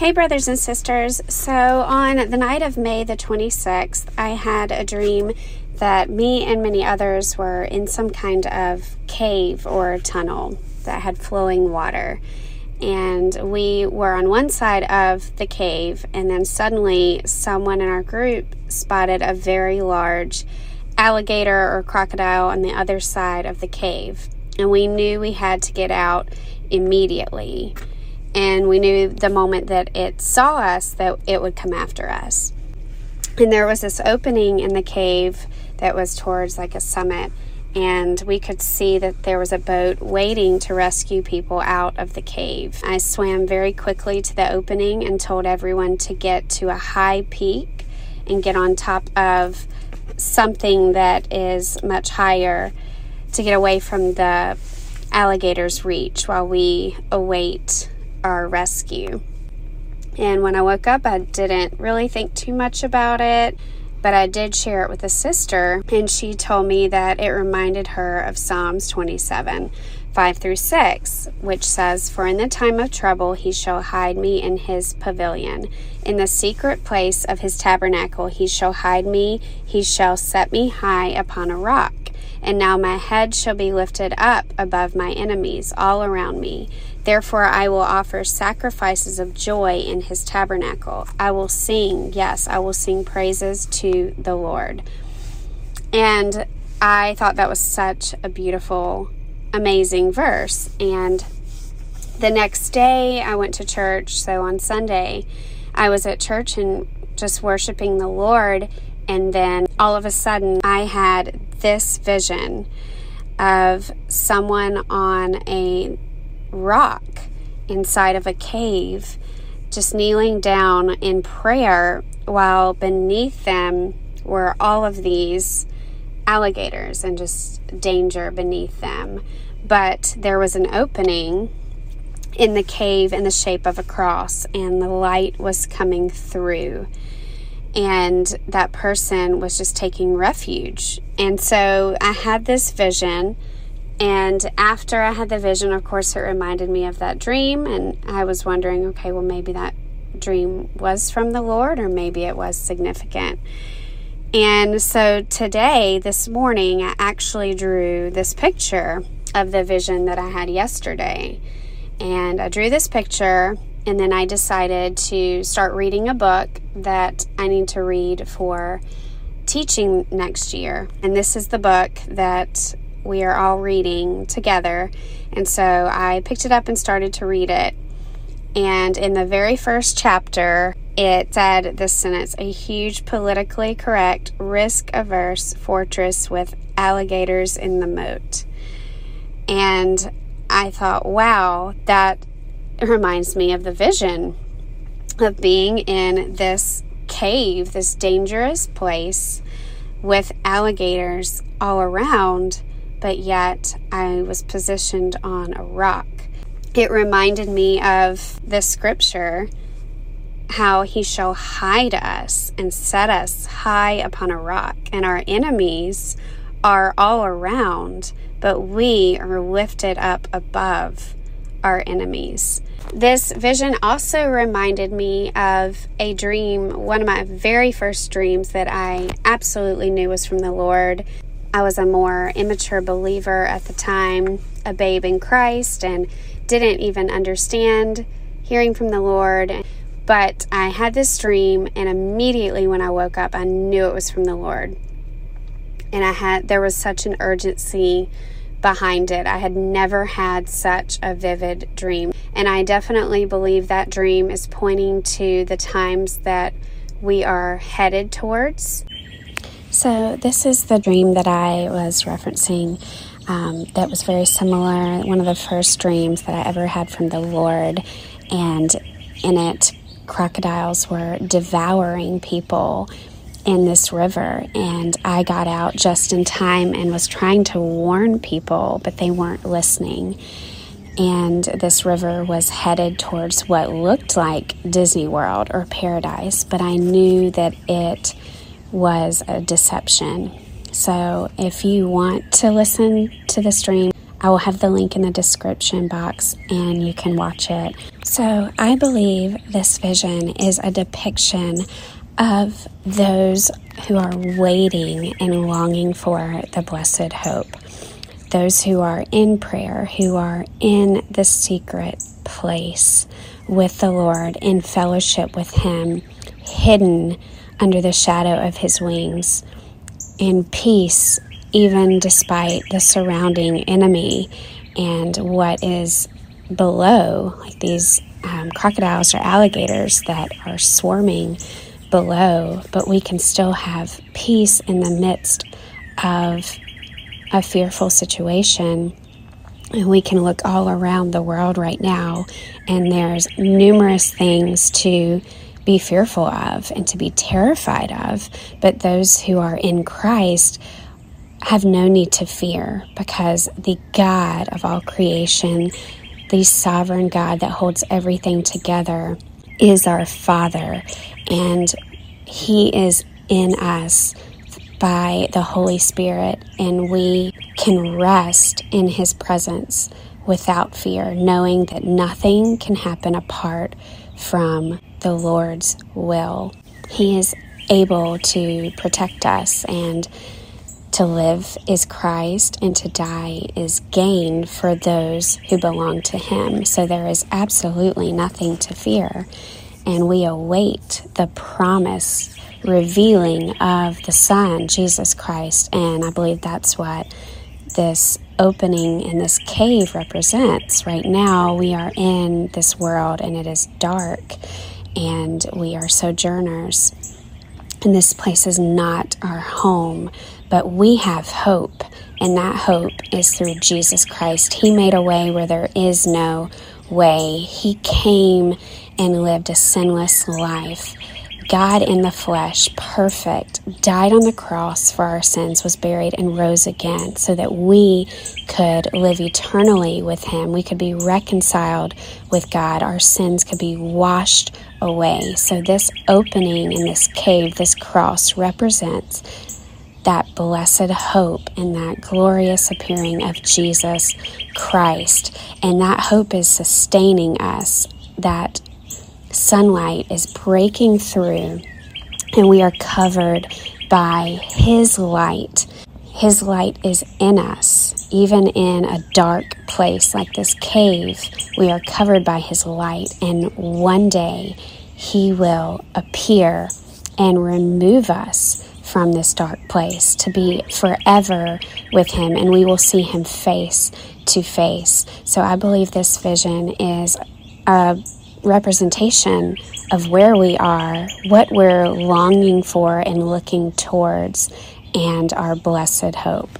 Hey, brothers and sisters. So, on the night of May the 26th, I had a dream that me and many others were in some kind of cave or tunnel that had flowing water. And we were on one side of the cave, and then suddenly someone in our group spotted a very large alligator or crocodile on the other side of the cave. And we knew we had to get out immediately and we knew the moment that it saw us that it would come after us. And there was this opening in the cave that was towards like a summit, and we could see that there was a boat waiting to rescue people out of the cave. I swam very quickly to the opening and told everyone to get to a high peak and get on top of something that is much higher to get away from the alligator's reach while we await our rescue. And when I woke up, I didn't really think too much about it, but I did share it with a sister, and she told me that it reminded her of Psalms 27 5 through 6, which says, For in the time of trouble he shall hide me in his pavilion. In the secret place of his tabernacle he shall hide me, he shall set me high upon a rock. And now my head shall be lifted up above my enemies all around me. Therefore, I will offer sacrifices of joy in his tabernacle. I will sing, yes, I will sing praises to the Lord. And I thought that was such a beautiful, amazing verse. And the next day, I went to church. So on Sunday, I was at church and just worshiping the Lord. And then all of a sudden, I had this vision of someone on a rock inside of a cave, just kneeling down in prayer, while beneath them were all of these alligators and just danger beneath them. But there was an opening in the cave in the shape of a cross, and the light was coming through. And that person was just taking refuge. And so I had this vision and after I had the vision, of course, it reminded me of that dream. And I was wondering, okay, well, maybe that dream was from the Lord, or maybe it was significant. And so today, this morning, I actually drew this picture of the vision that I had yesterday. And I drew this picture, and then I decided to start reading a book that I need to read for teaching next year. And this is the book that we are all reading together. And so I picked it up and started to read it. And in the very first chapter, it said this sentence a huge politically correct, risk averse fortress with alligators in the moat. And I thought, wow, that reminds me of the vision of being in this cave, this dangerous place with alligators all around but yet I was positioned on a rock. It reminded me of the scripture how he shall hide us and set us high upon a rock, and our enemies are all around, but we are lifted up above our enemies. This vision also reminded me of a dream, one of my very first dreams that I absolutely knew was from the Lord. I was a more immature believer at the time, a babe in Christ, and didn't even understand hearing from the Lord. But I had this dream, and immediately when I woke up, I knew it was from the Lord. And I had, there was such an urgency behind it. I had never had such a vivid dream. And I definitely believe that dream is pointing to the times that we are headed towards. So, this is the dream that I was referencing um, that was very similar. One of the first dreams that I ever had from the Lord. And in it, crocodiles were devouring people in this river. And I got out just in time and was trying to warn people, but they weren't listening. And this river was headed towards what looked like Disney World or paradise, but I knew that it was a deception. So if you want to listen to the stream, I will have the link in the description box and you can watch it. So, I believe this vision is a depiction of those who are waiting and longing for the blessed hope. Those who are in prayer, who are in the secret place with the Lord, in fellowship with Him, hidden under the shadow of His wings, in peace, even despite the surrounding enemy and what is below, like these um, crocodiles or alligators that are swarming below, but we can still have peace in the midst of a fearful situation. And we can look all around the world right now, and there's numerous things to be fearful of and to be terrified of. But those who are in Christ have no need to fear because the God of all creation, the sovereign God that holds everything together, is our Father, and He is in us by the Holy Spirit, and we can rest in His presence without fear, knowing that nothing can happen apart from the Lord's will. He is able to protect us and to live is Christ and to die is gain for those who belong to Him. So there is absolutely nothing to fear. And we await the promise revealing of the Son, Jesus Christ. And I believe that's what this opening in this cave represents. Right now, we are in this world and it is dark and we are sojourners. And this place is not our home, but we have hope, and that hope is through Jesus Christ. He made a way where there is no way. He came and lived a sinless life. God in the flesh, perfect, died on the cross for our sins, was buried, and rose again so that we could live eternally with Him. We could be reconciled with God. Our sins could be washed away. So, this opening in this cave, this cross, represents that blessed hope and that glorious appearing of Jesus Christ. And that hope is sustaining us. That sunlight is breaking through, and we are covered by His light. His light is in us, even in a dark place like this cave. We are covered by His light, and one day He will appear and remove us from this dark place to be forever with Him, and we will see Him face to face. So I believe this vision is a representation of where we are, what we're longing for and looking towards, and our blessed hope.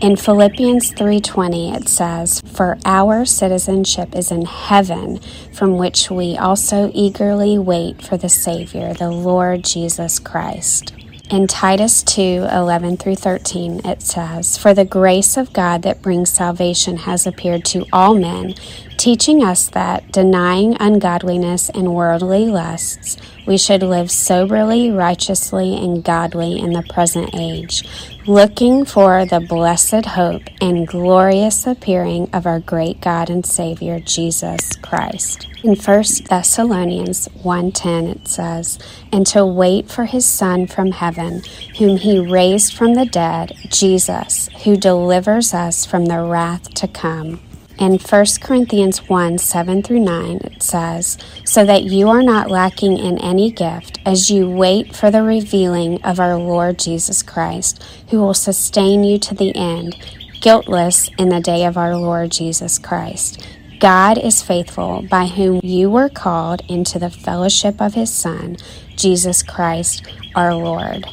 In Philippians 3:20 it says, "For our citizenship is in heaven, from which we also eagerly wait for the Savior, the Lord Jesus Christ." In Titus 2 11 through 13, it says, For the grace of God that brings salvation has appeared to all men, teaching us that, denying ungodliness and worldly lusts, we should live soberly, righteously, and godly in the present age, looking for the blessed hope and glorious appearing of our great God and Savior, Jesus Christ. In 1 Thessalonians 1:10 it says, "And to wait for his son from heaven, whom he raised from the dead, Jesus, who delivers us from the wrath to come." In 1 Corinthians 1 7 through 9, it says, So that you are not lacking in any gift as you wait for the revealing of our Lord Jesus Christ, who will sustain you to the end, guiltless in the day of our Lord Jesus Christ. God is faithful, by whom you were called into the fellowship of his Son, Jesus Christ our Lord.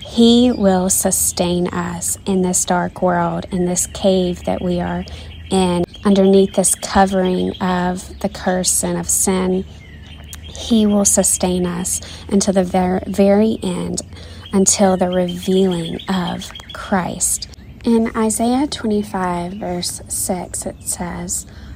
He will sustain us in this dark world, in this cave that we are and underneath this covering of the curse and of sin, He will sustain us until the ver- very end, until the revealing of Christ. In Isaiah 25, verse 6, it says,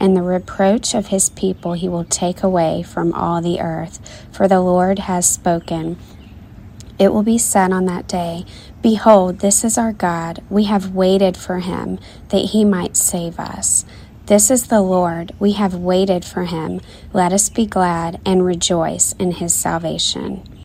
and the reproach of his people he will take away from all the earth. For the Lord has spoken. It will be said on that day, Behold, this is our God. We have waited for him that he might save us. This is the Lord. We have waited for him. Let us be glad and rejoice in his salvation.